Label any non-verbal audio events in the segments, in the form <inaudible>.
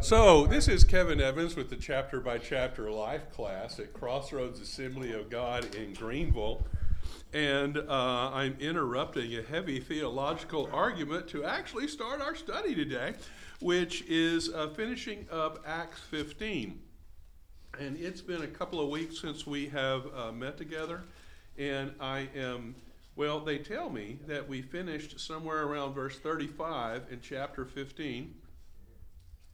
So, this is Kevin Evans with the chapter by chapter life class at Crossroads Assembly of God in Greenville. And uh, I'm interrupting a heavy theological argument to actually start our study today, which is uh, finishing up Acts 15. And it's been a couple of weeks since we have uh, met together, and I am, well, they tell me that we finished somewhere around verse 35 in chapter 15.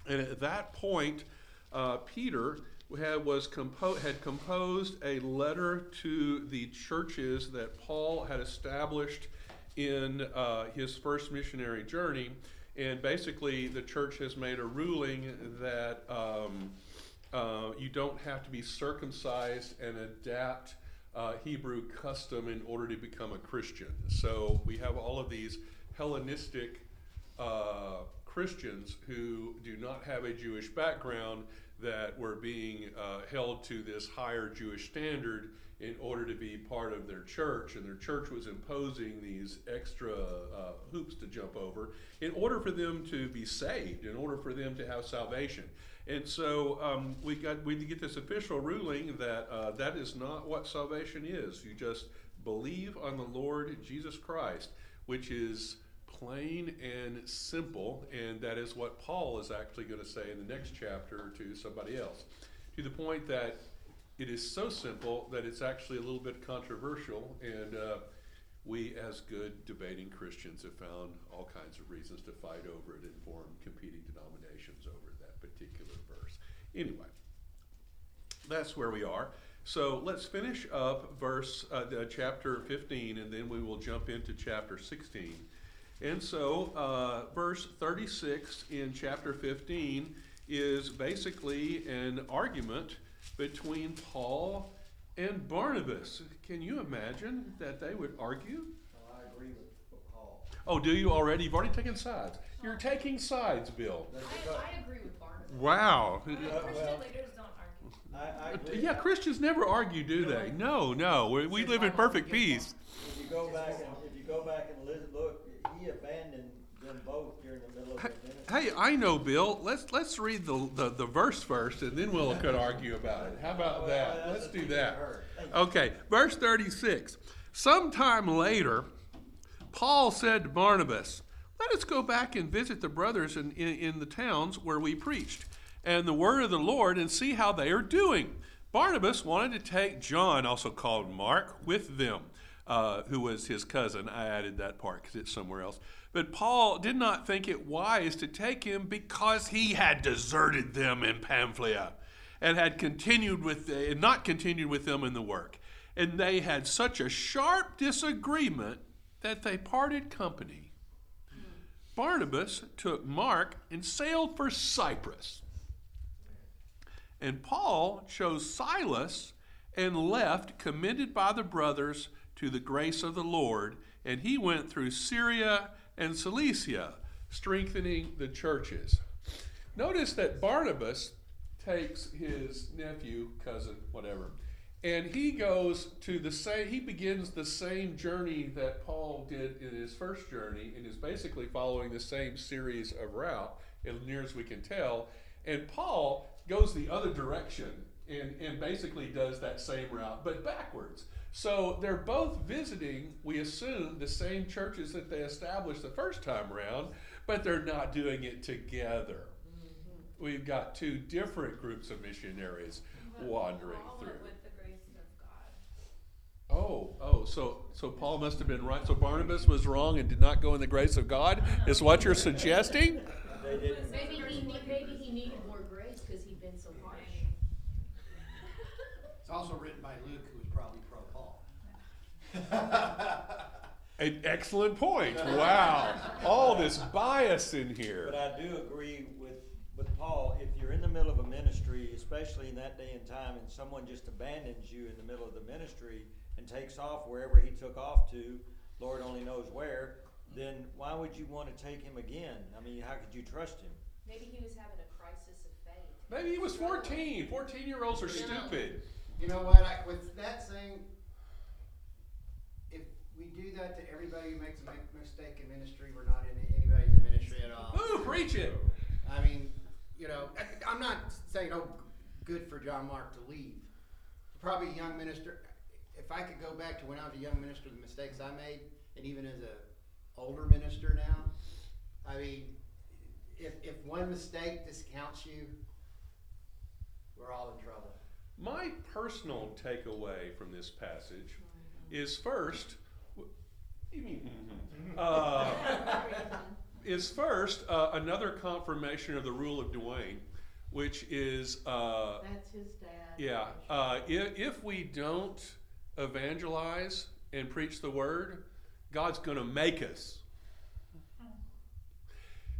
And at that point, uh, Peter had, was compo- had composed a letter to the churches that Paul had established in uh, his first missionary journey. And basically, the church has made a ruling that um, uh, you don't have to be circumcised and adapt uh, Hebrew custom in order to become a Christian. So we have all of these Hellenistic uh, Christians who do not have a Jewish background that were being uh, held to this higher Jewish standard in order to be part of their church. And their church was imposing these extra uh, hoops to jump over in order for them to be saved, in order for them to have salvation. And so um, we got we get this official ruling that uh, that is not what salvation is. You just believe on the Lord Jesus Christ, which is plain and simple, and that is what Paul is actually going to say in the next chapter to somebody else. To the point that it is so simple that it's actually a little bit controversial, and uh, we, as good debating Christians, have found all kinds of reasons to fight over it and form competing denominations over that particular verse. Anyway, that's where we are. So let's finish up verse uh, chapter 15, and then we will jump into chapter 16. And so, uh, verse 36 in chapter 15 is basically an argument between Paul and Barnabas. Can you imagine that they would argue? Well, I agree with Paul. Oh, do you already? You've already taken sides. You're taking sides, Bill. I, I agree with Barnabas. Wow. Uh, well- Christian leaders don't argue. I, I. Yeah, Christians never argue, do they? No, no. We, we live in perfect peace. If you go back and, if you go back and li- look, he abandoned them both during the middle of Hey, the ministry. hey, I know, Bill. Let's let's read the, the, the verse first, and then we'll could argue about it. How about Well, that? Let's do that. heard. Thank you. Okay, verse 36. Sometime later, Paul said to Barnabas, Let us go back and visit the brothers in, in, in the towns where we preached, and the word of the Lord, and see how they are doing. Barnabas wanted to take John, also called Mark, with them, uh, who was his cousin. I added that part because it's somewhere else. But Paul did not think it wise to take him because he had deserted them in Pamphylia and had continued with and not continued with them in the work. And they had such a sharp disagreement that they parted company. Barnabas took Mark and sailed for Cyprus. And Paul chose Silas and left, commended by the brothers to the grace of the Lord. And he went through Syria and Cilicia, strengthening the churches. Notice that Barnabas takes his nephew, cousin, whatever, and he goes to the same, he begins the same journey that Paul did in his first journey and is basically following the same series of route, as near as we can tell. And Paul goes the other direction and, and basically does that same route, but backwards. So they're both visiting, we assume, the same churches that they established the first time around, but they're not doing it together. Mm-hmm. We've got two different groups of missionaries But wandering Paul through. went with the grace of God. Oh, oh, so so Paul must have been right. So Barnabas was wrong and did not go in the grace of God. Is what you're suggesting? They <laughs> didn't, Maybe he, ne- maybe he needed more grace because he'd been so harsh. It's also written by Luke, who was probably pro Paul. An excellent point. Wow, all this bias in here. but I do agree with, with Paul, if you're in the middle of a ministry, especially in that day and time, and someone just abandons you in the middle of the ministry and takes off wherever he took off to, Lord only knows where, then why would you want to take him again? I mean, how could you trust him? Maybe he was having a crisis of faith. Maybe he was 14. 14 year olds are stupid. You know what? I, with that saying, if we do that to everybody who makes a mi- mistake in ministry, we're not in anybody's in ministry at all. Ooh, preach it. I mean, you know, I- I'm not saying, oh, good for John Mark to leave. Probably a young minister, if I could go back to when I was a young minister, the mistakes I made, and even as a older minister now, I mean, if, if one mistake discounts you, we're all in trouble. My personal takeaway from this passage is first, you mean, mhm. uh, <laughs> is first uh, another confirmation of the rule of Dwayne, which is uh, That's his dad. yeah, uh, if, if we don't evangelize and preach the word, God's going to make us.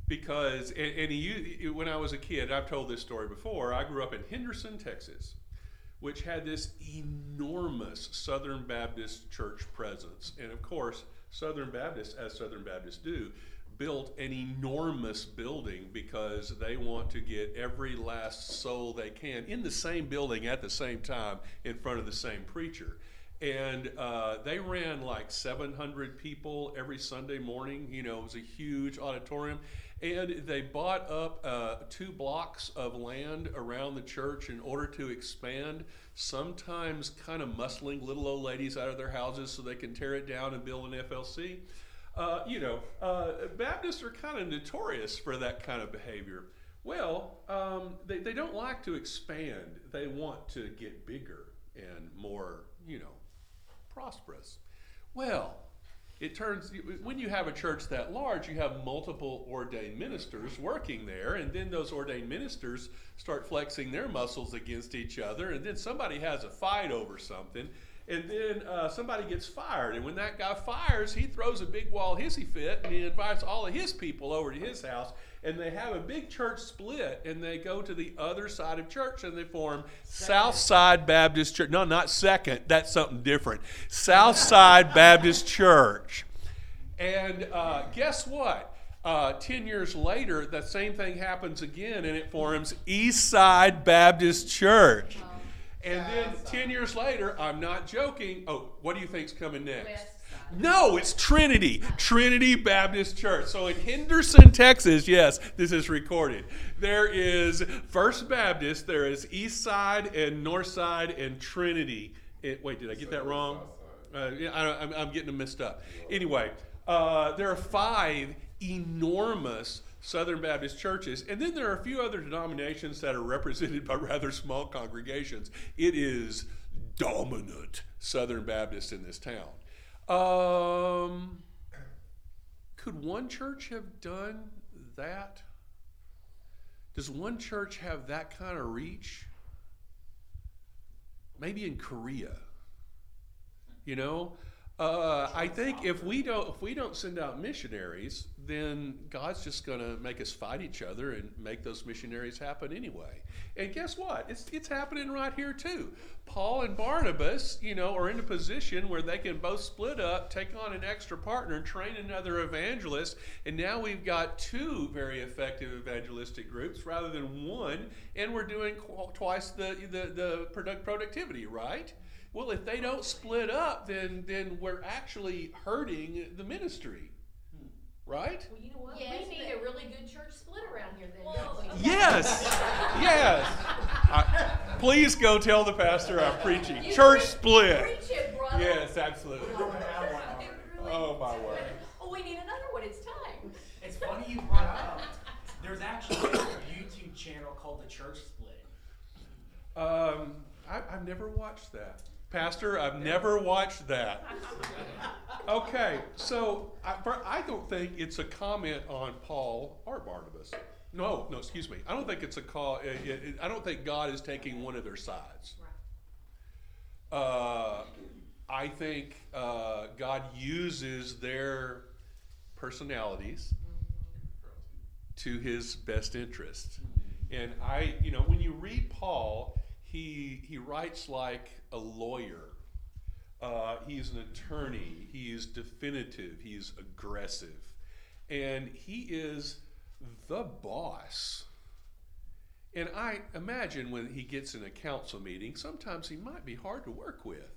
Because, and, and he, when I was a kid, I've told this story before, I grew up in Henderson, Texas, which had this enormous Southern Baptist church presence. And of course, Southern Baptists, as Southern Baptists do, built an enormous building because they want to get every last soul they can in the same building at the same time in front of the same preacher. And uh, they ran like 700 people every Sunday morning. You know, it was a huge auditorium. And they bought up uh, two blocks of land around the church in order to expand, sometimes kind of muscling little old ladies out of their houses so they can tear it down and build an FLC. Uh, you know, uh, Baptists are kind of notorious for that kind of behavior. Well, um, they, they don't like to expand, they want to get bigger and more, you know, prosperous. Well, it turns when you have a church that large, you have multiple ordained ministers working there, and then those ordained ministers start flexing their muscles against each other, and then somebody has a fight over something, and then uh, somebody gets fired, and when that guy fires, he throws a big wall hissy fit, and he invites all of his people over to his house, and they have a big church split, and they go to the other side of church, and they form Southside Baptist Church. No, not second. That's something different. Southside <laughs> Baptist Church. And uh, guess what? Uh, 10 years later, the same thing happens again, and it forms Eastside Baptist Church. And then 10 years later, I'm not joking. Oh, what do you think's coming next? No, it's Trinity, Trinity Baptist Church. So in Henderson, Texas, yes, this is recorded. There is First Baptist, there is East Side and North Side and Trinity. Eh, wait, did I get that wrong? Uh, yeah, I, I'm, I'm getting them mixed up. Anyway, uh, there are five enormous Southern Baptist churches, and then there are a few other denominations that are represented by rather small congregations. It is dominant Southern Baptist in this town. Um, could one church have done that? Does one church have that kind of reach? Maybe in Korea. You know, uh, I think if we don't if we don't send out missionaries, then God's just going to make us fight each other and make those missionaries happen anyway. And guess what? It's it's happening right here too. Paul and Barnabas, you know, are in a position where they can both split up, take on an extra partner, train another evangelist. And now we've got two very effective evangelistic groups rather than one, and we're doing twice the the, the product productivity, right? Well, if they don't split up, then then we're actually hurting the ministry, right? Well, you know what? Yes, We need but- a really good church split around here then, Well, don't we? Yes, yes. I, please go tell the pastor I'm preaching. You Church preach- split. Preach it, brother. Yes, absolutely. Really- Oh my word. Oh, we need another one. It's time. It's funny you brought up. There's actually a YouTube channel called The Church Split. Um, I, I've never watched that. Pastor, I've never watched that. Okay, so I, I don't think it's a comment on Paul or Barnabas. No, no, excuse me. I don't think it's a call. It, it, it- I don't think God is taking one of their sides. Uh, I think uh, God uses their personalities to his best interest. And I, you know, when you read Paul, he he writes like a lawyer. Uh, he's an attorney. He is definitive. He's aggressive, and he is the boss. And I imagine when he gets in a council meeting, sometimes he might be hard to work with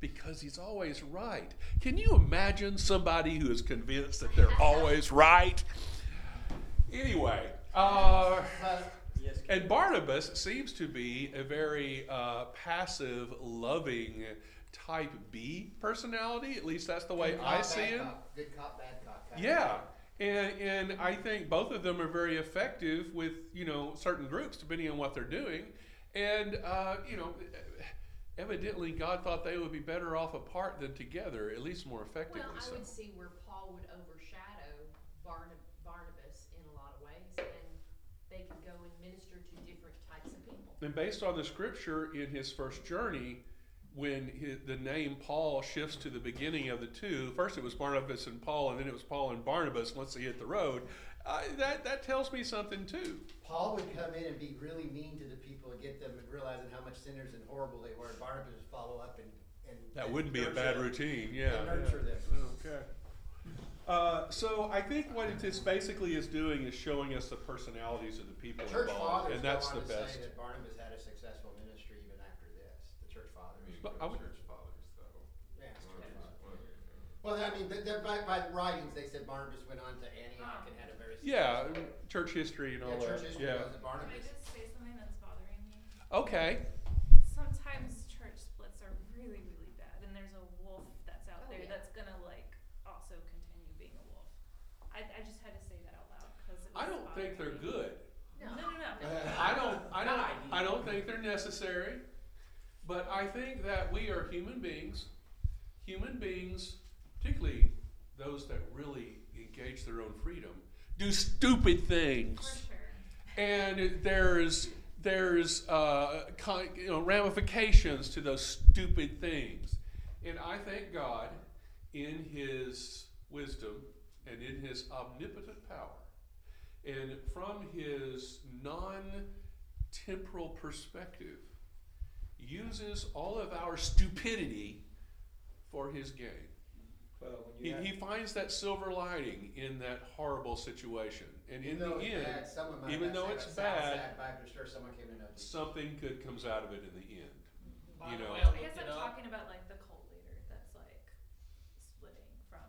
because he's always right. Can you imagine somebody who is convinced that they're always right? Anyway, uh, But And Barnabas seems to be a very uh, passive, loving type B personality. At least that's the way Good I see him. cop. Good cop, bad cop. kind Yeah. thing. And, and I think both of them are very effective with you know certain groups depending on what they're doing, and uh, you know evidently God thought they would be better off apart than together, at least more effectively. Well, I so. would see where Paul would overshadow Barnab- Barnabas in a lot of ways, and they could go and minister to different types of people. And based on the scripture in his first journey, when his, the name Paul shifts to the beginning of the two, first it was Barnabas and Paul, and then it was Paul and Barnabas once they hit the road. Uh, that that tells me something too. Paul would come in and be really mean to the people and get them and realizing how much sinners and horrible they were. And Barnabas would follow up and, and That and wouldn't be a bad them. routine, yeah. And nurture yeah. them. Okay. Uh, so I think what it is basically is doing is showing us the personalities of the people The involved, and that's the best. that Barnabas had a successful ministry even after this. The church fathers. But I would- church fathers, though. Yeah. One of these- one of these, Well, I mean, the, the, by, by the writings, they said Barnabas went on to Antioch ah. and had a very Yeah, successful- uh, church history and all yeah, that. church history yeah. was that Can I Barnabas. just say something that's bothering me? Okay. Sometimes church splits are really, really bad, and there's a wolf that's out Oh, there yeah. that's gonna like also continue being a wolf. I, I just had to say that out loud because it was I don't think they're bothering me. good. No, no, no. I don't. I don't. I don't think they're necessary. But I think that we are human beings. Human beings, particularly those that really engage their own freedom, do stupid things. Sure. and there's there's uh, con- you know ramifications to those stupid things, and I thank God, in His wisdom and in His omnipotent power, and from His non-temporal perspective, uses all of our stupidity for His gain. Well, when He, you have, he finds that silver lining in that horrible situation, and in Even though the end, bad, might even though it's bad, Side Baptist church, someone came to know something good comes out of it in the end. By You know. way, I I looked guess it I'm talking about like the cult leader that's like splitting from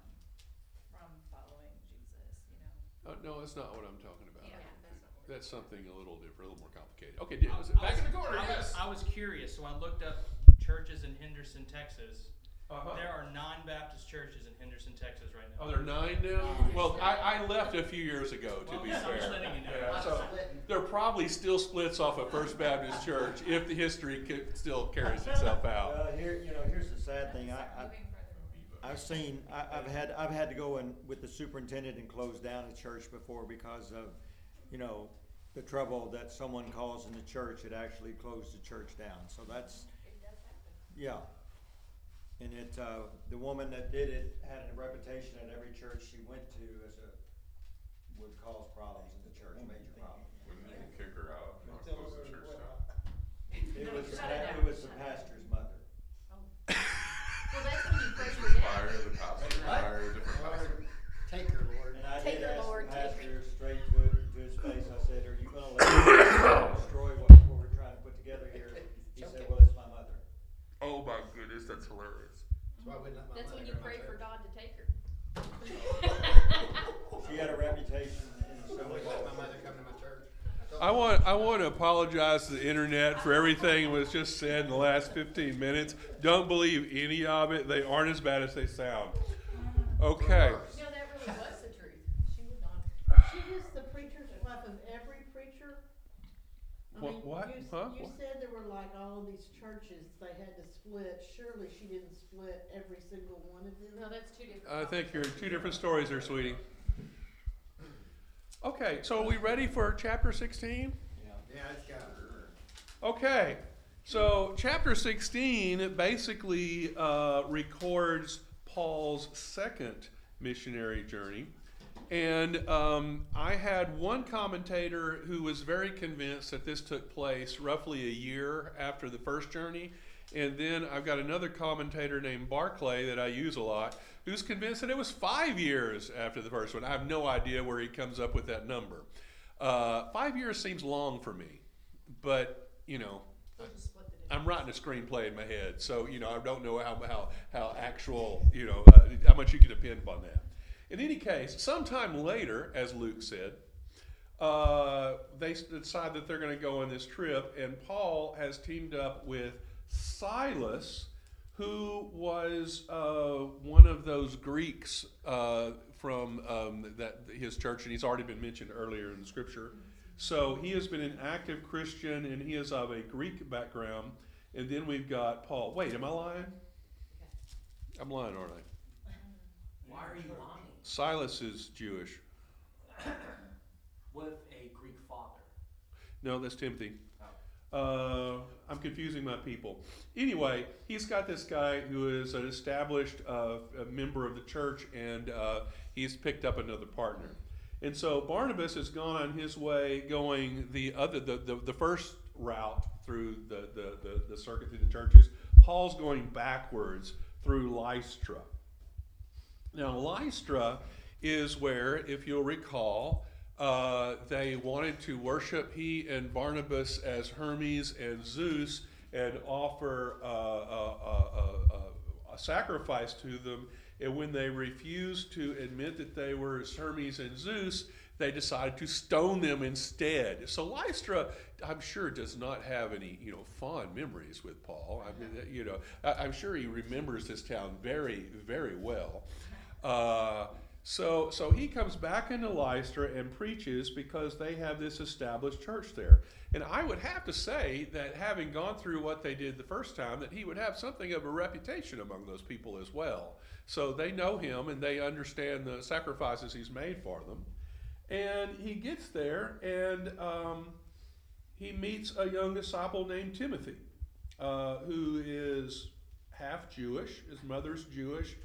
from following Jesus, you know. Uh, no, that's not what I'm talking about. Yeah, that's not what That's something a little different, a little more complicated. Okay, yeah, I- was back was- in the corner? I was, I was curious, so I looked up churches in Henderson, Texas. Uh-huh. There are non-Baptist churches in Henderson, Texas right now. Oh, there are nine now. Well, I, I left a few years ago. To Well, be yeah, I'm fair, just letting you know. Yeah, so of splitting. there are probably still splits off of First Baptist Church if the history could, still carries itself <laughs> out. well, here, you know, here's the sad thing, I, I, Moving further. I've seen, I, I've had, I've had to go in with the superintendent and close down a church before because of, you know, the trouble that someone caused in the church, it actually closed the church down, so that's, It does happen. yeah. And it, uh, the woman that did it had a reputation at every church she went to as a, would cause problems in the church, major problems. Wouldn't you kick her out, not close the church <laughs> down? It was, Shut pa- it down. was the pastor's mother. Well, that's when you pray for that. Fire the pastor, fire a different pastor. Take her, Lord. And I Take did her, ask Lord, the take pastor straight to, to his face, I said, are you gonna let us destroy what, what we're trying to put together here? He said, well, it's my mother. Oh my goodness, that's hilarious. That's why I wouldn't let my That's mother when you go to my pray for church. God to take her. She had a reputation in so I many wouldn't let my ways. mother come to my church. told I want I want to apologize to the internet for everything that was just said in the last 15 minutes. Don't believe any of it. They aren't as bad as they sound. Okay. No, that really was the truth. She was on. She is the preacher's wife of every preacher. I What- mean, what? You, s- Huh? you What? said there were like all these churches they had to split. Surely she didn't split every single one of them. No, that's two different. I think you're two different stories there, sweetie. Okay, so are we ready for chapter 16? Yeah. Yeah, it's got her. Okay, so chapter 16 basically uh, records Paul's second missionary journey. And um, I had one commentator who was very convinced that this took place roughly a year after the first journey. And then I've got another commentator named Barclay that I use a lot who's convinced that it was five years after the first one. I have no idea where he comes up with that number. Uh, five years seems long for me, but you know, We'll just split the difference. I'm writing a screenplay in my head, so you know I don't know how how, how actual you know uh, how much you can depend upon that. In any case, sometime later, as Luke said, uh, they decide that they're going to go on this trip, and Paul has teamed up with Silas, who was uh, one of those Greeks uh, from um, that his church, and he's already been mentioned earlier in the scripture. So he has been an active Christian, and he is of a Greek background. And then we've got Paul. Wait, am I lying? I'm lying, aren't I? Why are you lying? Silas is Jewish. <coughs> With a Greek father. No, that's Timothy. Uh, I'm confusing my people. Anyway, he's got this guy who is an established uh, member of the church, and uh, he's picked up another partner. And so Barnabas has gone on his way, going the other the, the, the first route through the, the, the, the circuit through the churches. Paul's going backwards through Lystra. Now, Lystra is where, if you'll recall, uh, they wanted to worship he and Barnabas as Hermes and Zeus and offer uh, a, a, a, a sacrifice to them. And when they refused to admit that they were Hermes and Zeus, they decided to stone them instead. So Lystra, I'm sure, does not have any, you know, fond memories with Paul. I mean, you know, I, I'm sure he remembers this town very, very well. Uh, so, so he comes back into Lystra and preaches because they have this established church there. And I would have to say that having gone through what they did the first time, that he would have something of a reputation among those people as well. So they know him and they understand the sacrifices he's made for them. And he gets there and um, he meets a young disciple named Timothy, uh, who is half Jewish. His mother's Jewish.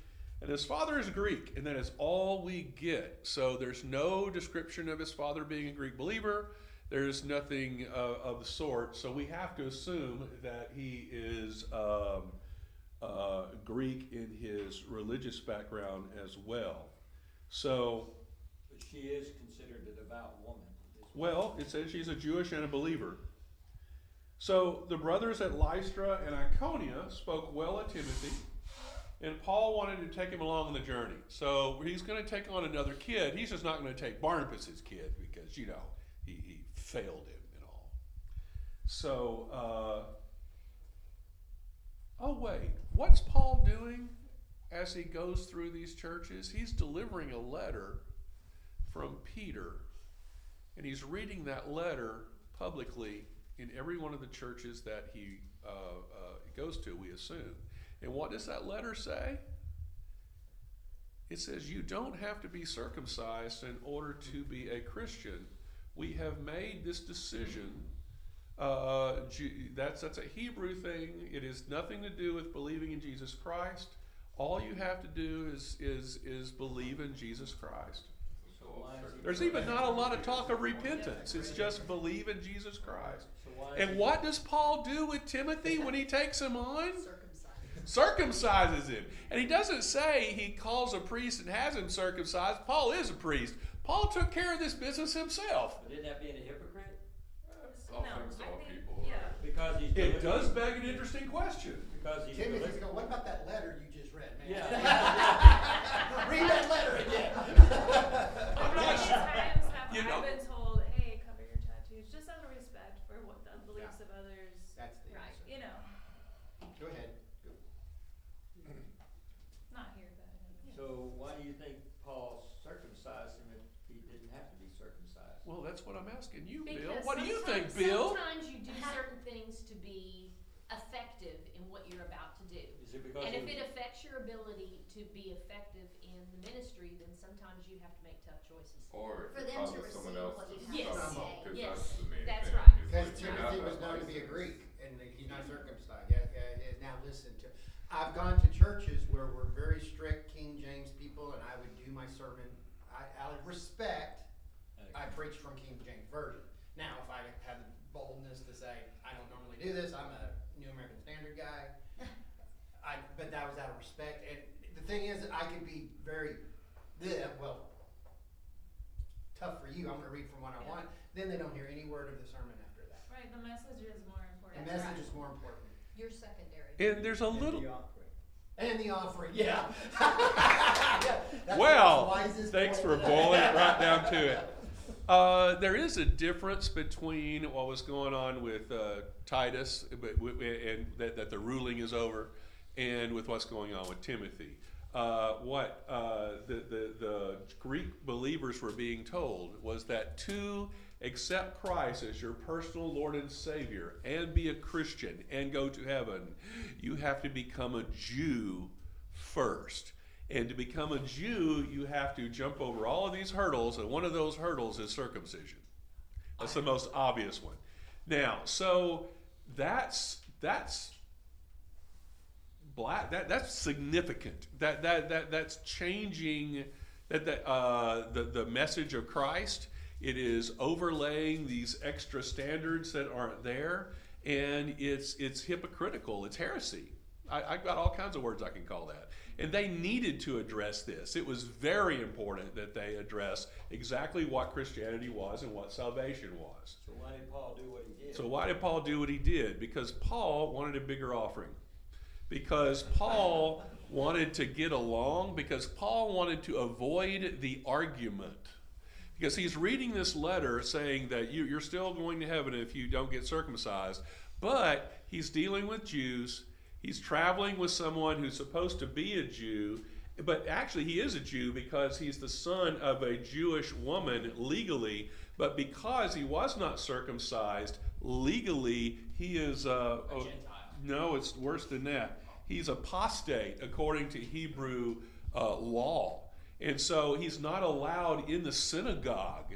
And his father is Greek, and that is all we get. So there's no description of his father being a Greek believer. There's nothing uh, of the sort. So we have to assume that he is um, uh, Greek in his religious background as well. So, But she is considered a devout woman. well, it says she's a Jewish and a believer. So the brothers at Lystra and Iconia spoke well of Timothy, and Paul wanted to take him along on the journey. So he's going to take on another kid. He's just not going to take Barnabas' kid because, you know, he, he failed him and all. So, uh, oh, wait, what's Paul doing as he goes through these churches? He's delivering a letter from Peter, and he's reading that letter publicly in every one of the churches that he uh, uh, goes to, we assume. And what does that letter say? It says, You don't have to be circumcised in order to be a Christian. We have made this decision. Uh, that's, that's a Hebrew thing. It has nothing to do with believing in Jesus Christ. All you have to do is, is, is believe in Jesus Christ. So why is he- There's even not a lot of talk of repentance. It's just believe in Jesus Christ. So why is And what does Paul do with Timothy when he takes him on? Circumcised. Circumcises him. And he doesn't say he calls a priest and has him circumcised. Paul is a priest. Paul took care of this business himself. But isn't that being a hypocrite? All No, things to all think- people. Yeah. Because he's. It does beg an interesting question. Because he's. Timothy's delivering- going, what about that letter you just read, man? Yeah. <laughs> Read that letter again. <laughs> I'm Many not sure. times have You I know- been told, hey, cover your tattoos, just out of respect for what the beliefs of others. That's the Right, answer. you know, Go ahead. not here, but. you know. So why do you think Paul circumcised him if he didn't have to be circumcised? Well, that's what I'm asking you, Bill. Because What do you think, sometimes- Bill? Sometimes you do certain things to be effective in what you're about to do. Is it because And if was- it affects your ability to be effective in the ministry, then sometimes you have to make tough choices. Or For if it them to causes someone receive else what to you have Yes. to stumble, say. because Yes. that's the main That's right. is Because like, you're Timothy was that known to be a license. Greek, and he's not circumcised. Yeah, yeah, yeah, now listen to, I've gone to churches where we're very strict King James people, and I would do my sermon, I, out of respect, I preach from King James Version. Now, if I had the boldness to say, I don't normally do this, I'm a New American Standard guy, <laughs> I, but that was out of respect, and the thing is, I could be very, yeah, well, tough for you, I'm gonna read from what I Yeah. want, then they don't hear any word of the sermon after that. Right, the message is more The important. That's message right. is more important. You're secondary. And there's a little. And the offering, yeah. <laughs> Yeah, that's the Well, wisest thanks for of boiling it right down to it. <laughs> Uh, there is a difference between what was going on with uh, Titus, and that, that the ruling is over, and with what's going on with Timothy. Uh, what uh, the, the, the Greek believers were being told was that to accept Christ as your personal Lord and Savior and be a Christian and go to heaven, you have to become a Jew first. And to become a Jew, you have to jump over all of these hurdles, and one of those hurdles is circumcision. That's the most obvious one. Now, so that's that's black. That that's significant. That that that that's changing. That that uh, the the message of Christ. It is overlaying these extra standards that aren't there, and it's it's hypocritical. It's heresy. I, I've got all kinds of words I can call that. And they needed to address this. It was very important that they address exactly what Christianity was and what salvation was. So why did Paul do what he did? So why did Paul do what he did? Because Paul wanted a bigger offering. Because Paul wanted to get along, because Paul wanted to avoid the argument. Because he's reading this letter saying that you, you're still going to heaven if you don't get circumcised, but he's dealing with Jews. He's traveling with someone who's supposed to be a Jew, but actually he is a Jew because he's the son of a Jewish woman legally, but because he was not circumcised legally, he is uh, A oh, Gentile. no, it's worse than that. He's apostate according to Hebrew uh, law, and so he's not allowed in the synagogue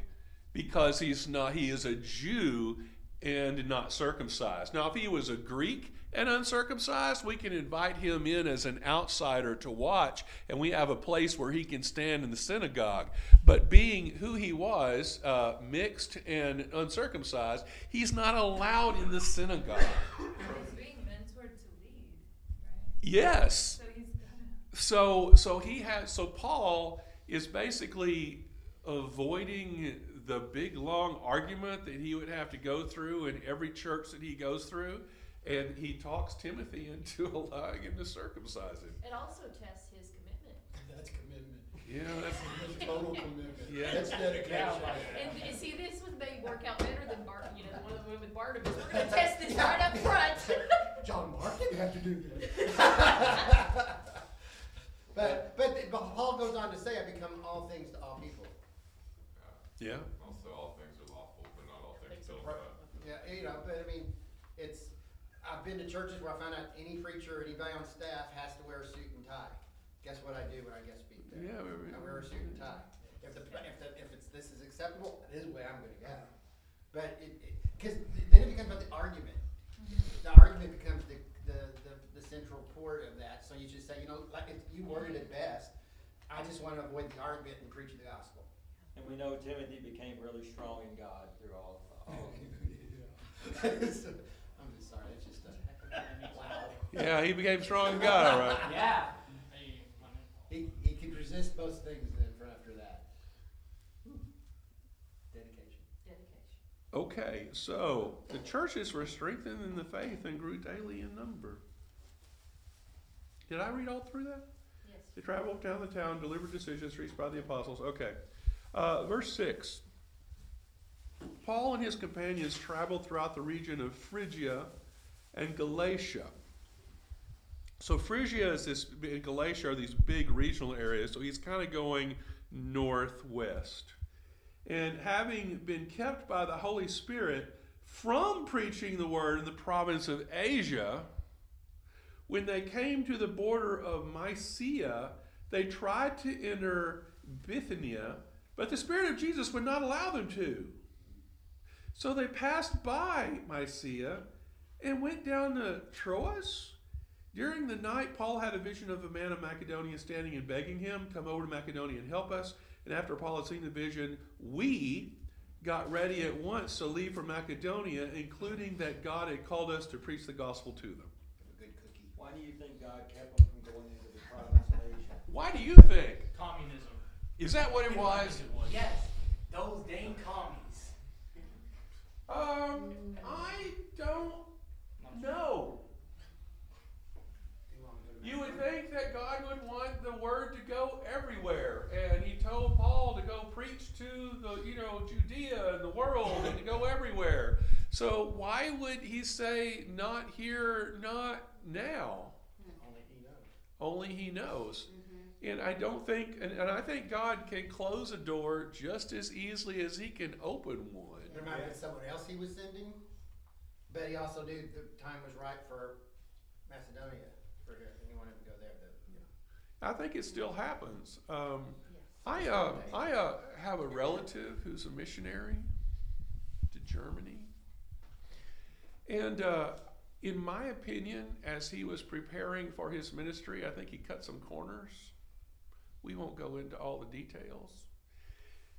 because he's not. He is a Jew and not circumcised. Now, if he was a Greek and uncircumcised, we can invite him in as an outsider to watch, and we have a place where he can stand in the synagogue. But being who he was, uh, mixed and uncircumcised, he's not allowed in the synagogue. He's being mentored to lead, right? Yes. So. So so he has so Paul is basically avoiding the big long argument that he would have to go through in every church that he goes through, and he talks Timothy into <laughs> allowing him to circumcise him. It also tests his commitment. That's commitment. Yeah, that's That's total commitment. Yeah. That's dedication. And, and see, this would maybe work out better than Bar, you know, the one that went with Barnabas. We're gonna test this right up front. <laughs> John Mark didn't have to do this. <laughs> But, but, but Paul goes on to say, I become all things to all people. Yeah. Also, all things are lawful, but not all things Things are right. Yeah, you know, but I mean, it's, I've been to churches where I found out any preacher, or anybody on staff has to wear a suit and tie. Guess what I do when I get speak there? Yeah, we- we- I wear a suit and tie. If the, if the, if it's, this is acceptable, this is the way I'm gonna go. But it, it, cause then it becomes about the argument. The argument becomes the, the, the, the central port of that, so you just say, you know, like, if you worded it best, I just wanna avoid the argument and preach the gospel. And we know Timothy became really strong in God through all, all of it. <laughs> I'm just sorry, it's just a, <laughs> wow. Yeah, he became strong in God, all right. Yeah. He, he could resist both things then for after that. Dedication. Dedication. Okay, so the churches were strengthened in the faith and grew daily in number. Did I read all through that? Yes. They traveled down the town, delivered decisions reached by the apostles. Okay. Uh, verse 6. Paul and his companions traveled throughout the region of Phrygia and Galatia. So Phrygia is this, and Galatia are these big regional areas. So he's kind of going northwest. And having been kept by the Holy Spirit from preaching the word in the province of Asia, when they came to the border of Mysia, they tried to enter Bithynia, but the Spirit of Jesus would not allow them to. So they passed by Mysia and went down to Troas. During the night, Paul had a vision of a man of Macedonia standing and begging him, Come over to Macedonia and help us. And after Paul had seen the vision, we got ready at once to leave for Macedonia, including that God had called us to preach the gospel to them. Good cookie. Why do you think God kept them from going into the province of Asia? Why do you think? Communism. Is that what it was? Yes. Those dang commies. Um, I don't know. You would think that God would want the word to go everywhere, and He told Paul to go preach to the, you know, Judea and the world and to go everywhere. So why would he say not here, not now? Only he knows. Only he knows. And I don't think, and, and I think God can close a door just as easily as he can open one. There might have been someone else he was sending, but he also knew the time was right for Macedonia, for anyone to go there, but, you know. I think it still happens. Um, Yes. I uh, I uh, have a relative who's a missionary to Germany, and uh, in my opinion, as he was preparing for his ministry, I think he cut some corners. We won't go into all the details.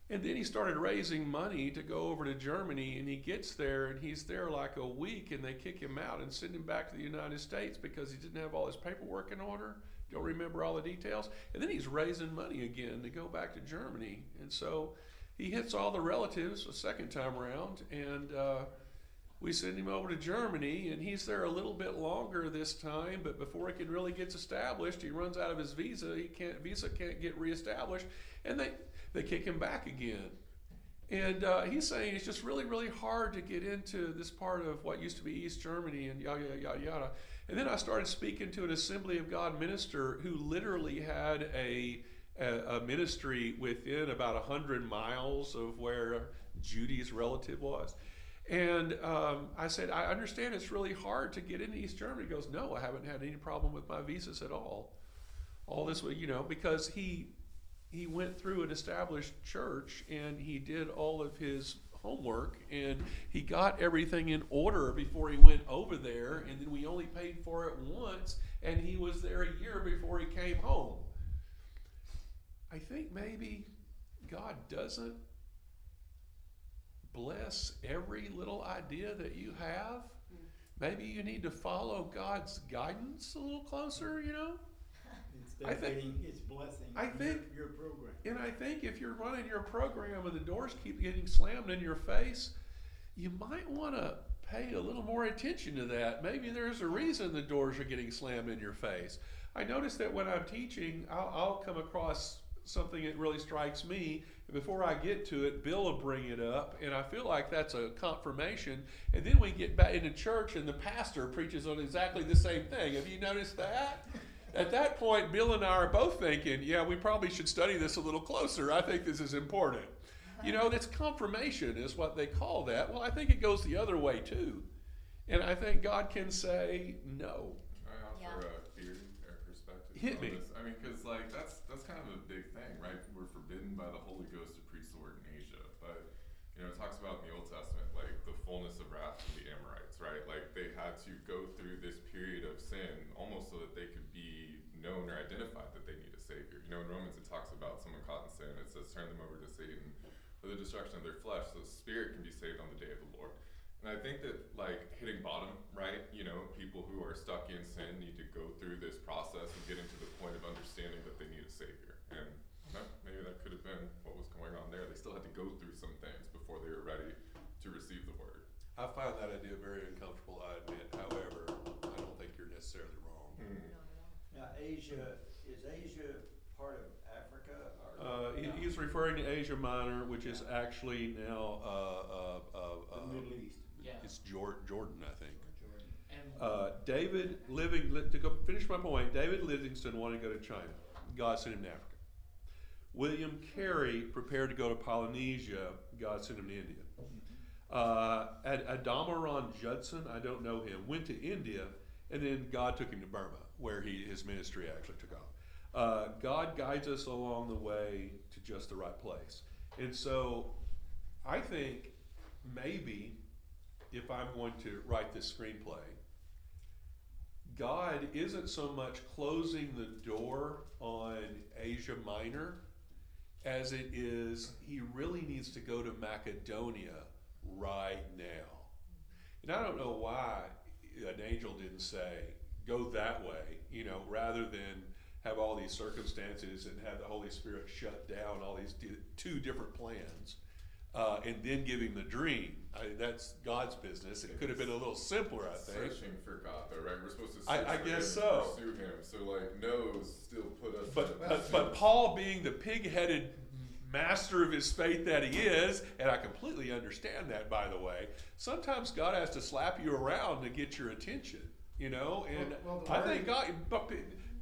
And then he started raising money to go over to Germany, and he gets there, and he's there like a week, and they kick him out and send him back to the United States because he didn't have all his paperwork in order. Don't remember all the details. And then he's raising money again to go back to Germany, and so he hits all the relatives a second time around, and uh, we send him over to Germany, and he's there a little bit longer this time. But before he can really gets established, he runs out of his visa. He can't visa can't get reestablished, and they they kick him back again. And uh, he's saying it's just really, really hard to get into this part of what used to be East Germany and yada, yada, yada, yada. And then I started speaking to an Assembly of God minister who literally had a, a, a ministry within about 100 miles of where Judy's relative was. And um, I said, I understand it's really hard to get into East Germany. He goes, No, I haven't had any problem with my visas at all. All this, way, you know, because he he went through an established church and he did all of his homework and he got everything in order before he went over there and then we only paid for it once and he was there a year before he came home i think maybe god doesn't bless every little idea that you have maybe you need to follow god's guidance a little closer you know Instead I of think- getting his blessing I think- your, your program. And I think if you're running your program and the doors keep getting slammed in your face, you might want to pay a little more attention to that. Maybe there's a reason the doors are getting slammed in your face. I notice that when I'm teaching, I'll, I'll come across something that really strikes me. And before I get to it, Bill will bring it up, and I feel like that's a confirmation. And then we get back into church, and the pastor preaches on exactly the same thing. Have you noticed that? At that point, Bill and I are both thinking, yeah, we probably should study this a little closer. I think this is important. You know, that's confirmation, is what they call that. Well, I think it goes the other way too. And I think God can say no. Can I Yeah. a theory or perspective? Hit on me. This? I mean, because like that's that's kind of a big thing, right? We're forbidden by the Holy Ghost to preach the word in Asia, but you know, it talks about in the Old Testament, like the fullness of wrath of the Amorites, right? Like they had to go through this period of sin almost so that they could be known or identified that they need a savior. You know, in Romans it talks about someone caught in sin. It says turn them over to Satan for the destruction of their flesh, so the spirit can be saved on the day of the Lord. And I think that like hitting bottom, right? You know, people who are stuck in sin need to go through this process of getting to the point of understanding that they need a savior. And that, maybe that could have been what was going on there. They still had to go through some things before they were ready to receive the word. I find that idea very uncomfortable, I admit. However, I don't think you're necessarily wrong. Hmm. Not at all. Now, Asia, is Asia part of Africa or? Uh, he, he's referring to Asia Minor, which is actually now uh, uh, uh, The uh, Middle East. Yeah. it's Jor- Jordan, I think. Jordan. And Uh, David living to go finish my point. David Livingstone wanted to go to China. God sent him to Africa. William Carey prepared to go to Polynesia. God sent him to India. Uh, Ad- Adoniram Judson, I don't know him, went to India, and then God took him to Burma, where he his ministry actually took off. Uh, God guides us along the way to just the right place, and so I think maybe if I'm going to write this screenplay, God isn't so much closing the door on Asia Minor as it is he really needs to go to Macedonia right now. And I don't know why an angel didn't say, go that way, you know, rather than have all these circumstances and have the Holy Spirit shut down all these di- two different plans uh, and then give him the dream. I, that's God's business. It could have been a little simpler, I think. Searching for God, though, right? We're supposed to I- search I for guess him so. and pursue him. So like, no's still put us. But, the but, but Paul, being the pig headed master of his faith that he is, and I completely understand that, by the way. Sometimes God has to slap you around to get your attention, you know. And Well- well, I think wording- God, but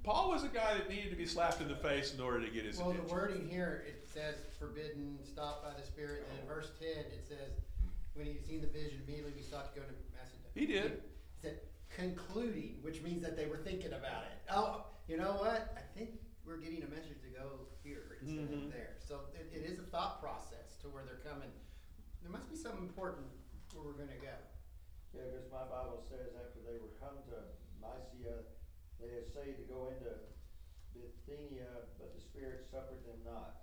Paul was a guy that needed to be slapped in the face in order to get his Well, the wording here, it says forbidden, stopped by the Spirit, and in verse ten, it says, when he seen the vision, immediately we sought to go to Macedonia. He did. It said concluding, which means that they were thinking about it. Oh, you know what? I think we're getting a message to go here instead Mhm. of there. So it, it is a thought process to where they're coming. There must be something important where we're gonna go. Yeah, because my Bible says after they were come to Mysia, they essayed to go into Bithynia, but the Spirit suffered them not.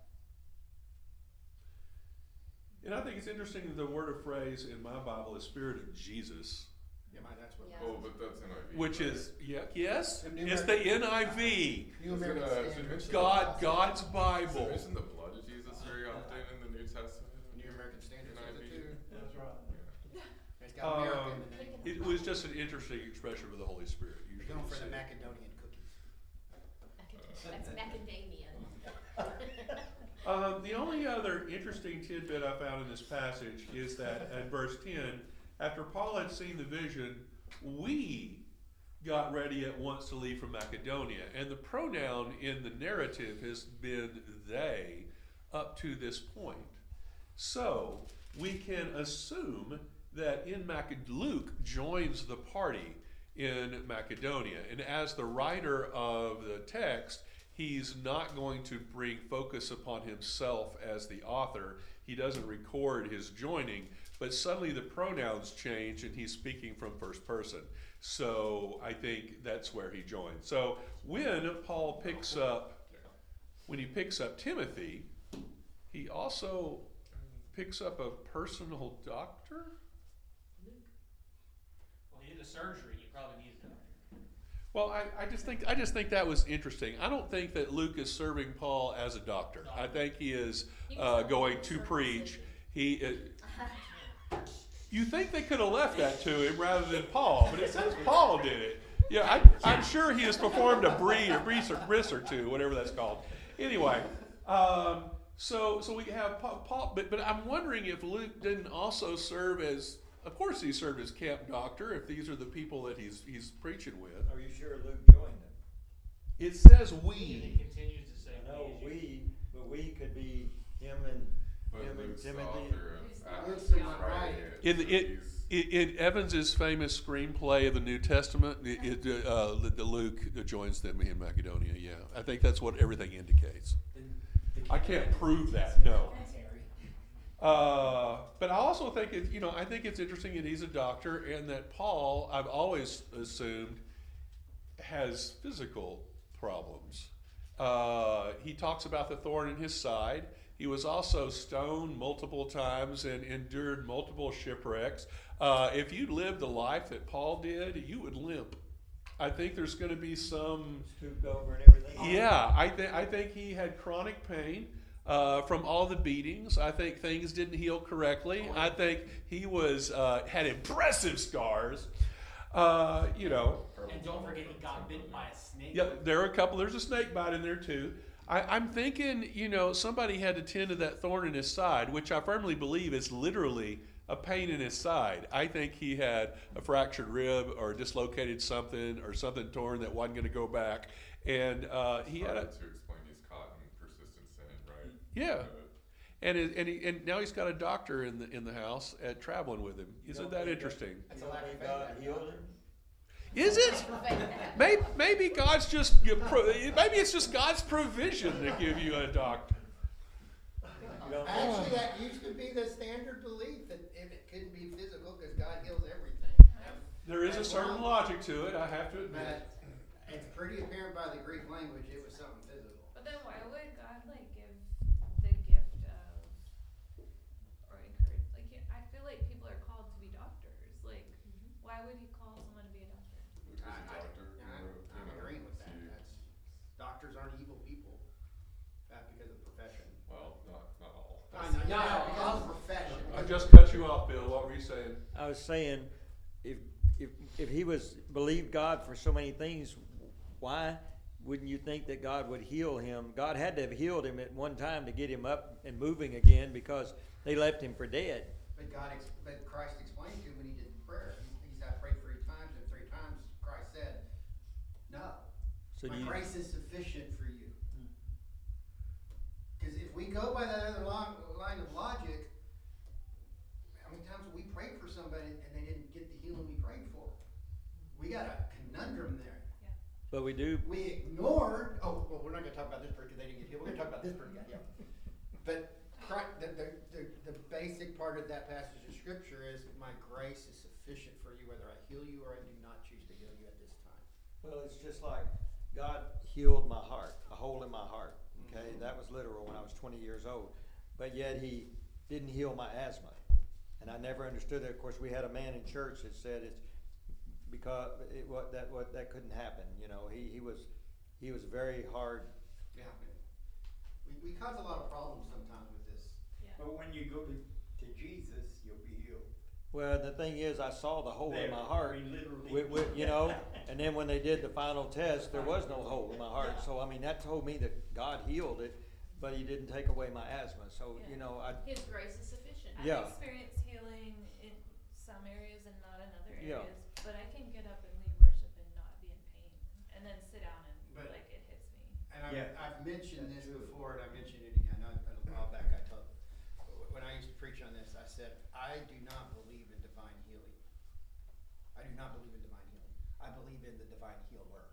And I think it's interesting that the word or phrase in my Bible is Spirit of Jesus, Yeah, my, that's what. Yeah. Oh, but that's NIV. which right? is yeah, yes, The New it's the NIV. New Is it, American uh, Standard. God, God's Is it Bible. mentioned the blood of Jesus very often in the New Testament? New American Standard NIV? too. That's right. Yeah. It's got American Um, in it. It was just an interesting expression of the Holy Spirit. We're Usually going for the. Macedonian cookies. That's macadamia. Um, <laughs> the only other interesting tidbit I found in this passage is that at verse 10, after Paul had seen the vision, we got ready at once to leave from Macedonia. And the pronoun in the narrative has been they up to this point. So we can assume that in Maced- Luke joins the party in Macedonia. And as the writer of the text, he's not going to bring focus upon himself as the author. He doesn't record his joining, but suddenly the pronouns change and he's speaking from first person. So I think that's where he joined. So when Paul picks up when he picks up Timothy, he also picks up a personal doctor. Well, he did a surgery. Probably a doctor. Well, I, I just think I just think that was interesting. I don't think that Luke is serving Paul as a doctor. I think he is uh, going to preach. He. Uh, you think they could have left that to him rather than Paul, but it says Paul did it. Yeah, I, I'm sure he has performed a brie or bris or two, whatever that's called. Anyway, um, so so we have Pa- Paul, but but I'm wondering if Luke didn't also serve as. Of course, he served as camp doctor. If these are the people that he's he's preaching with, Are you sure Luke joined them? it says And we. it continues to say. I know we. we, but we could be him and, But him and Luke's the Timothy. author of Who's the Luke's the one writing writing it, In it, in, in Evans's famous screenplay of the New Testament, it, it, uh, the, the Luke joins them in Macedonia. Yeah, I think that's what everything indicates. I can't prove that, no. Uh, but I also think it, you know, I think it's interesting that he's a doctor and that Paul, I've always assumed, has physical problems. Uh, he talks about the thorn in his side. He was also stoned multiple times and endured multiple shipwrecks. Uh, if you lived the life that Paul did, you would limp. I think there's going to be some Stooped over and everything. yeah, I think I think he had chronic pain uh, from all the beatings. I think things didn't heal correctly. I think he was uh, had impressive scars. Uh, you know, And don't forget, he got bit by a snake. yeah, there are a couple. There's a snake bite in there too. I, I'm thinking, you know, somebody had to tend to that thorn in his side, which I firmly believe is literally a pain in his side. I think he had a fractured rib or dislocated something or something torn that wasn't going to go back, and uh, he had a hard to explain he's caught in persistent sin, right? Yeah. Uh, And it, and, he, and now he's got a doctor in the in the house at traveling with him. Isn't Don't that think interesting? That's a don't lack of faith. Healed him? Is it? Maybe, maybe God's just maybe it's just God's provision to give you a doctor. You don't think- Actually, that used to be the standard belief that if it couldn't be physical, because God heals everything. There is a certain logic to it. I have to admit. But it's pretty apparent by the Greek language it was something physical. But then why would God like give the gift of or encourage like you- I feel like people are called to be doctors. Like why would he call someone to be a doctor? Luke was a I- I- doctor. who I'm, wrote, you I'm know, agreeing with that. he- That's, doctors aren't evil people, uh, because of profession. Well, not, not all. I know, yeah, because of profession. I just cut you off, Bill. What were you saying? I was saying, if, if, if he was, believed God for so many things, why wouldn't you think that God would heal him? God had to have healed him at one time to get him up and moving again because they left him for dead. But God, ex- but Christ explained to him when he did the prayer. He, he said, I prayed three times, and three times Christ said, No. So do My you, grace is sufficient for you. Hmm. Because if we go by that other line, line of logic, how many times have we prayed for somebody and they didn't get the healing we prayed for? We got a conundrum there. but we do, We ignored, oh, well, we're not gonna talk about this person, they didn't get healed, we're gonna talk about this person got healed. But Christ, the, the, the, the basic part of that passage of scripture is, my grace is sufficient for you, whether I heal you or I do not choose to heal you at this time. well, it's just like God healed my heart, a hole in my heart. Okay, mm-hmm. that was literal when I was 20 years old. But yet He didn't heal my asthma. And I never understood that. Of course, we had a man in church that said it's because it, what, that, what, that couldn't happen. You know, he, he was, he was very hard Yeah. We, we cause a lot of problems sometimes with this. Yeah. But when you go to, to Jesus, you'll be healed. Well, the thing is, I saw the hole in my heart. we literally- Wi- wi- you know, <laughs> and then when they did the final test, there was no hole in my heart. So I mean, that told me that God healed it, but He didn't take away my asthma. So you know, I His grace is sufficient. Yeah. I've experienced healing in some areas and not Yeah. areas, but I can get up and lead worship and not be in pain, and then sit down and But- like it hits me. And I've, Yeah. I've mentioned this before, and I mentioned it again, I, a while back, I told, when I used to preach on this, I said, I do not believe in divine healing. I do not believe in divine healing. I believe in the divine healer.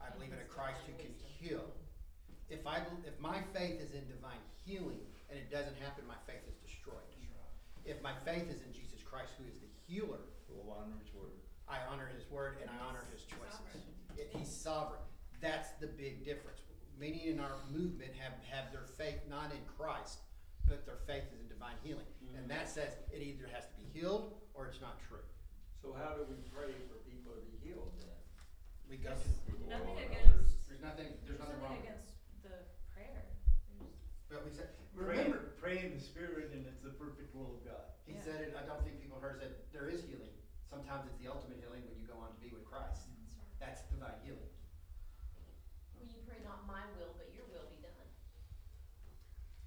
I believe in a Christ who can heal. If I, bel- if my faith is in divine healing and it doesn't happen, my faith is destroyed. If my faith is in Jesus Christ, who is the healer, We'll honor his word. I honor his word and I honor his choices. It- he's sovereign. That's the big difference. Many in our movement have, have their faith not in Christ, but their faith is in divine healing. And that mm-hmm. says it either has to be healed or it's not true. So how do we pray for people to be healed then? We go, Nothing against, there's nothing, there's there's nothing nothing with it. against the prayer. But we said, Pray, remember, pray in the spirit and it's the perfect will of God. He Yeah. said it, I don't think people heard said, there is healing. Sometimes it's the ultimate healing when you go on to be with Christ. Mm-hmm. That's divine healing. Will you pray not my will, but your will be done?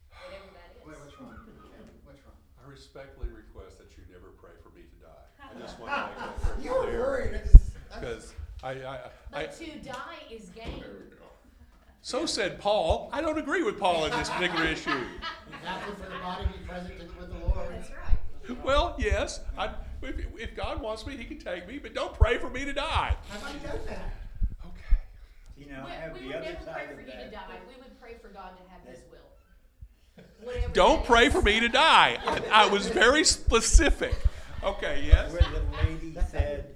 Whatever that is. Wait, what's wrong? Ken? What's wrong? I respectfully request that you never pray for me to die. I <laughs> just want to make that very You were clear. worried. I just- I- Because I, I, I, But to die is gain. There we go. so said Paul. I don't agree with Paul in this particular <laughs> issue. Happy for the body to be present with the Lord. That's right. Well, yes, I, if, if God wants me, He can take me, but don't pray for me to die. Have I done that? Okay. You know, We, have we the would other never pray for of you to die. We would pray for God to have His will. Whatever Don't pray for me to die. I, I was very specific. Okay, yes? Where the lady said,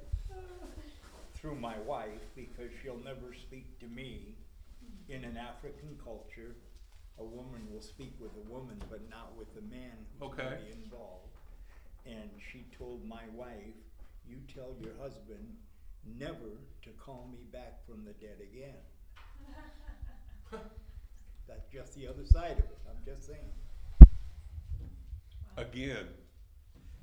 through my wife, because she'll never speak to me, in an African culture, a woman will speak with a woman, but not with a man who's Okay. already involved. And she told my wife, you tell your husband never to call me back from the dead again. <laughs> That's just the other side of it, I'm just saying. Again.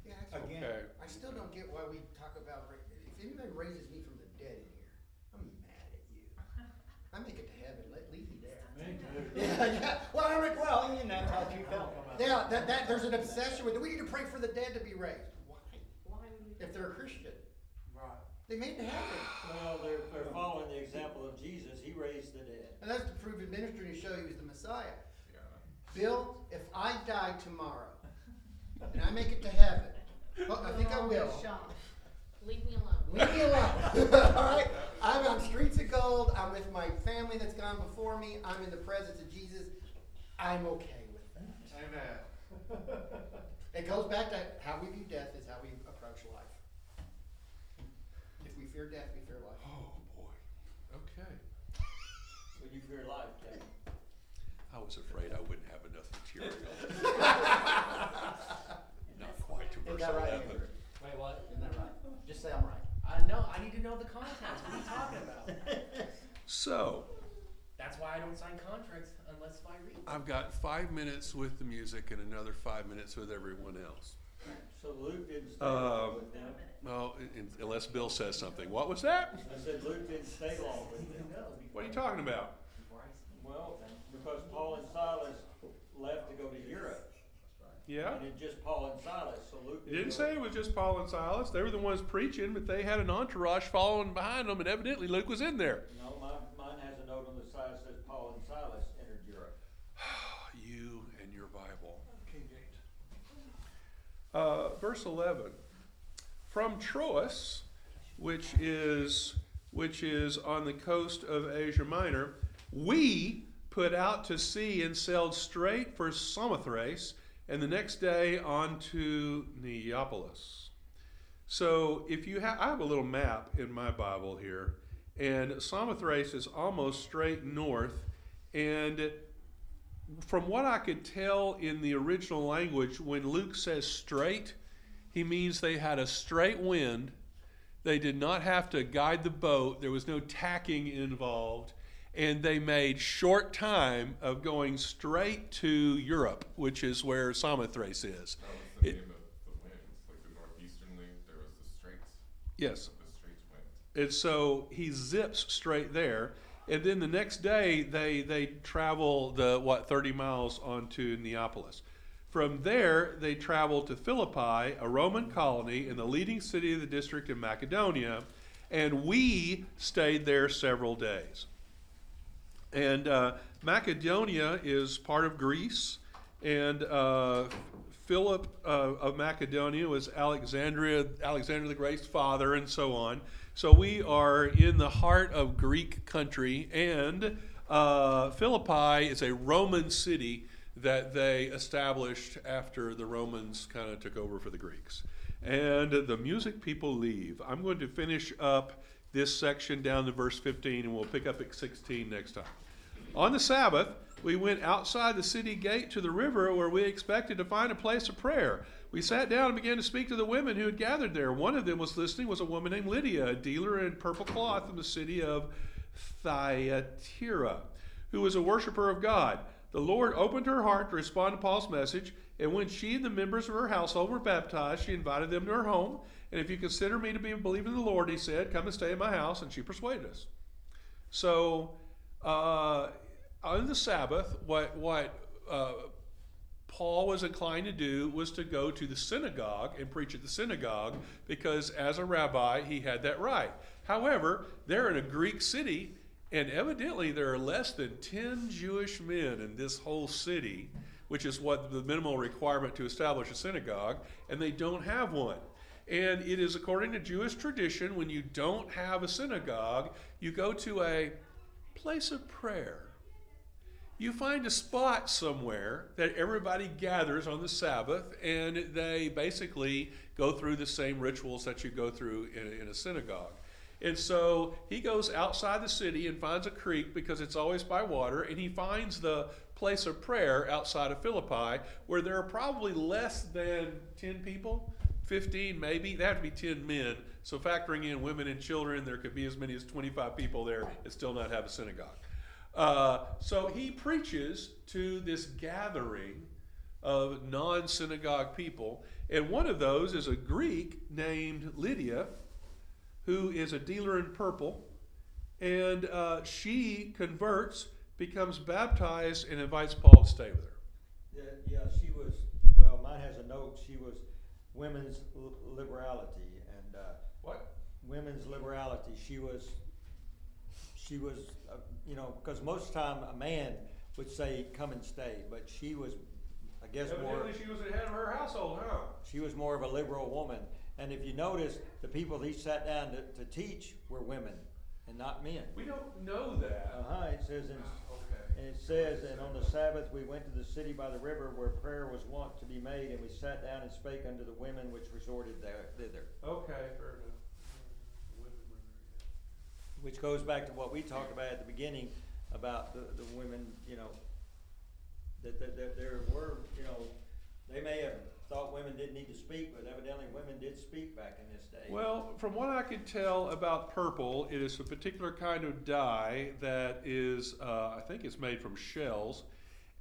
Yeah, I, Again. Okay. I still don't get why we talk about, ra- if anybody raises me from the dead in here, I'm mad at you. <laughs> I make it to heaven, let, leave me there. <laughs> Yeah, yeah, well, I mean, well, And that's how she felt. Yeah, that, that, there's an obsession with, we need to pray for the dead to be raised. Why? Why would we? If they're a Christian. Right. They made it happen. Well, they're, they're following the example of Jesus. He raised the dead. And that's to prove in ministry to show he was the Messiah. Yeah. Bill, if I die tomorrow and I make it to heaven, well, I think I will. Leave me alone. Leave me alone. <laughs> All right? I'm on streets of gold. I'm with my family that's gone before me. I'm in the presence of Jesus. I'm okay with that. Amen. <laughs> It goes back to how we view death is how we approach life. If we fear death, we fear life. Oh, boy. Okay. <laughs> When you fear life, Kevin. I was afraid I wouldn't have enough material. <laughs> Not quite to Is verse that right, 11. Andrew? Wait, what? Isn't that right? Just say I'm right. I know, I need to know the context. What are you talking about? So, That's why I don't sign contracts unless I read. I've got five minutes with the music and another five minutes with everyone else. So Luke didn't stay Um, with them. Well, in- in unless Bill says something. What was that? I said Luke didn't stay long with them. What are you talking about? Well, because Paul and Silas left to go to Europe. Yeah? And it's just Paul and Silas, so Luke. It didn't say it was just Paul and Silas. They were the ones preaching, but they had an entourage following behind them, and evidently Luke was in there. No, mine, mine has a note on the side that says Paul and Silas entered Europe. You and your Bible. Uh, verse 11. From Troas, which is, which is on the coast of Asia Minor, we put out to sea and sailed straight for Samothrace, and the next day on to Neapolis. So if you have, I have a little map in my Bible here, and Samothrace is almost straight north, and from what I could tell in the original language, when Luke says straight, he means they had a straight wind. They did not have to guide the boat. There was no tacking involved. And they made short time of going straight to Europe, which is where Samothrace is. That was the It- name of the winds, like the there was the straits, Yes. the straits wind. And so he zips straight there. And then the next day they they travel the what 30 miles onto Neapolis. From there they travel to Philippi, a Roman colony in the leading city of the district of Macedonia, and we stayed there several days. And uh, Macedonia is part of Greece, and uh, Philip uh, of Macedonia was Alexandria, Alexander the Great's father, and so on. So we are in the heart of Greek country, and uh, Philippi is a Roman city that they established after the Romans kind of took over for the Greeks. And the music people leave. I'm going to finish up this section down to verse 15, and we'll pick up at 16 next time. On the Sabbath, we went outside the city gate to the river where we expected to find a place of prayer. We sat down and began to speak to the women who had gathered there. One of them was listening was a woman named Lydia, a dealer in purple cloth from the city of Thyatira, who was a worshiper of God. The Lord opened her heart to respond to Paul's message, and when she and the members of her household were baptized, she invited them to her home. And if you consider me to be a believer in the Lord, he said, come and stay in my house, and she persuaded us. So, uh, on the Sabbath, what what uh, Paul was inclined to do was to go to the synagogue and preach at the synagogue because, as a rabbi, he had that right. However, they're in a Greek city, and evidently there are less than ten Jewish men in this whole city, which is what the minimal requirement to establish a synagogue, and they don't have one. And it is according to Jewish tradition, when you don't have a synagogue, you go to a place of prayer. You find a spot somewhere that everybody gathers on the Sabbath, and they basically go through the same rituals that you go through in, in a synagogue. And so he goes outside the city and finds a creek because it's always by water, and he finds the place of prayer outside of Philippi where there are probably less than 10 people, 15 maybe. They have to be 10 men. So factoring in women and children, there could be as many as 25 people there and still not have a synagogue. Uh, so he preaches to this gathering of non synagogue people, and one of those is a Greek named Lydia, who is a dealer in purple, and uh, she converts, becomes baptized, and invites Paul to stay with her. Yeah, yeah, she was, well, mine has a note, she was women's l- liberality and, uh, What? women's liberality. She was, she was, uh, you know, because most time a man would say, come and stay, but she was, I guess, more. Evidently, she was the head of her household, huh? She was more of a liberal woman. And if you notice, the people he sat down to, to teach were women and not men. We don't know that. Uh-huh, it says in, Okay. and it says, and on the Sabbath we went to the city by the river where prayer was wont to be made, and we sat down and spake unto the women which resorted there, thither. Okay, fair enough. Which goes back to what we talked about at the beginning about the, the women, you know, that, that, that there were, you know, they may have thought women didn't need to speak, but evidently women did speak back in this day. Well, from what I could tell about purple, it is a particular kind of dye that is, uh, I think it's made from shells,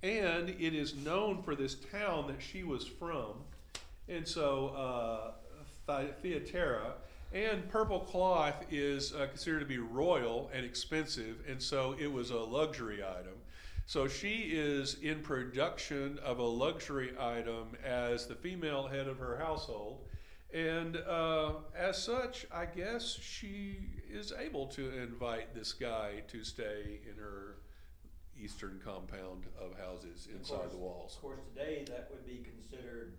and it is known for this town that she was from, and so uh, And purple cloth is uh, considered to be royal and expensive, and so it was a luxury item. So she is in production of a luxury item as the female head of her household. And uh, as such, I guess she is able to invite this guy to stay in her eastern compound of houses inside course- the walls. Of course, today, that would be considered,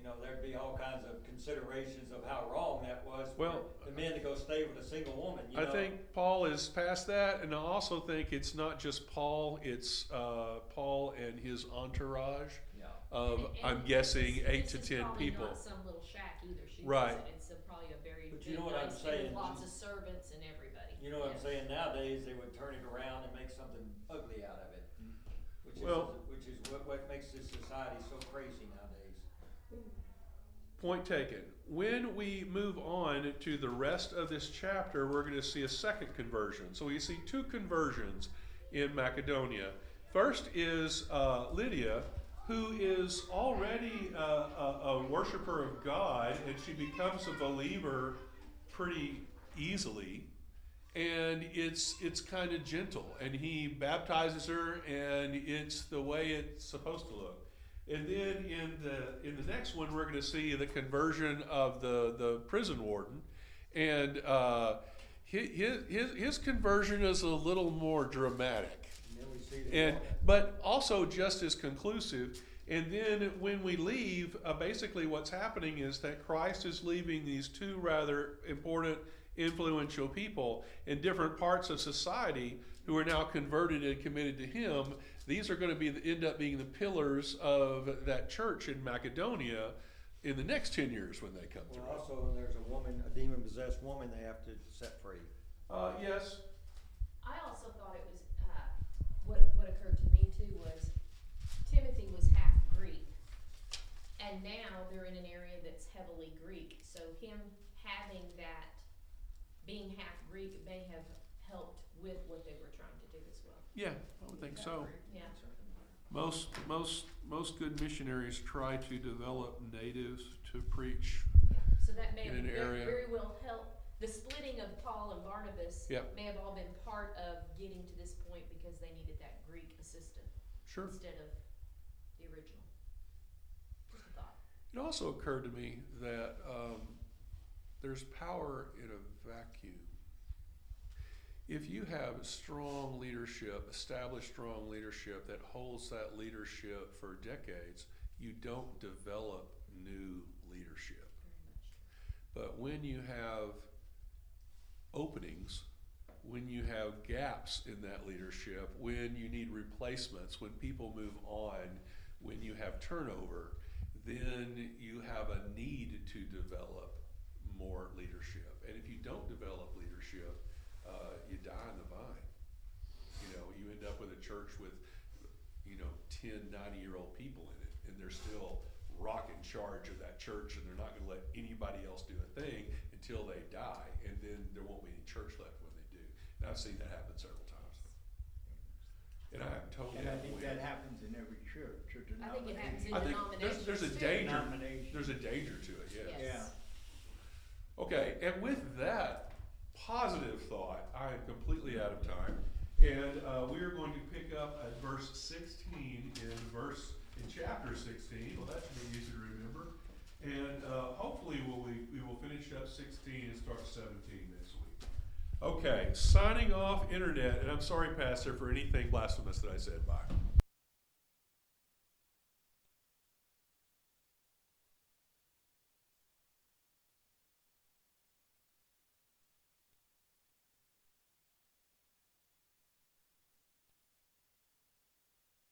you know, there'd be all kinds of considerations of how wrong that was Well, for the men to go stay with a single woman, you I know? think Paul is past that, and I also think it's not just Paul, it's uh, Paul and his entourage Yeah. of, And- and I'm guessing, this- eight this to is ten probably people. not some little shack either. She Right. said it's a, probably a very But you good know what I'm place saying, with lots of servants and everybody. You know what I'm Yeah. saying? Nowadays, they would turn it around and make something ugly out of it. Which is, Well- which is what, what makes this society so crazy nowadays. Point taken. When we move on to the rest of this chapter, we're going to see a second conversion. So we see two conversions in Macedonia. First is uh, Lydia, who is already a, a, a worshiper of God, and she becomes a believer pretty easily. And it's it's kind of gentle, and he baptizes her, and it's the way it's supposed to look. And then in the in the next one, we're going to see the conversion of the the prison warden, and uh, his, his his conversion is a little more dramatic, And then we see and but also just as conclusive. And then when we leave, uh, basically what's happening is that Christ is leaving these two rather important, influential people in different parts of society who are now converted and committed to Him. These are going to be the, end up being the pillars of that church in Macedonia in the next ten years when they come Well, through. also, when there's a woman, a demon possessed woman, they have to set free. Uh, yes. I also thought it was, uh, what, what occurred to me too was Timothy was half Greek. And now they're in an area that's heavily Greek, so him having that, being half Greek may have helped with what they were trying to do as well. Yeah, I would think so. Yeah. Most most most good missionaries try to develop natives to preach. So that may In have an very, area. very well helped, the splitting of Paul and Barnabas Yep. may have all been part of getting to this point because they needed that Greek assistant Sure. instead of the original. Just a thought. It also occurred to me that um, there's power in a vacuum. If you have strong leadership, established strong leadership that holds that leadership for decades, you don't develop new leadership. But when you have openings, when you have gaps in that leadership, when you need replacements, when people move on, when you have turnover, then you have a need to develop more leadership. And if you don't develop leadership, you die in the vine. You know, you end up with a church with, you know, 10, 90 year old people in it, and they're still rock in charge of that church, and they're not going to let anybody else do a thing until they die, and then there won't be any church left when they do. And I've seen that happen several times. And I am totally. And I think unaware. that happens in every church or I think it happens denomination. in I think there's, there's a denominations too. danger. Denomination. There's a danger to it. Yes. Yes. Yeah. Okay, and with that positive thought, I am completely out of time, and uh, we are going to pick up at verse 16 in verse in chapter 16. Well, that should be easy to remember, and uh, hopefully we'll, we we will finish up 16 and start 17 next week. Okay, signing off internet, and I'm sorry, Pastor, for anything blasphemous that I said. Bye.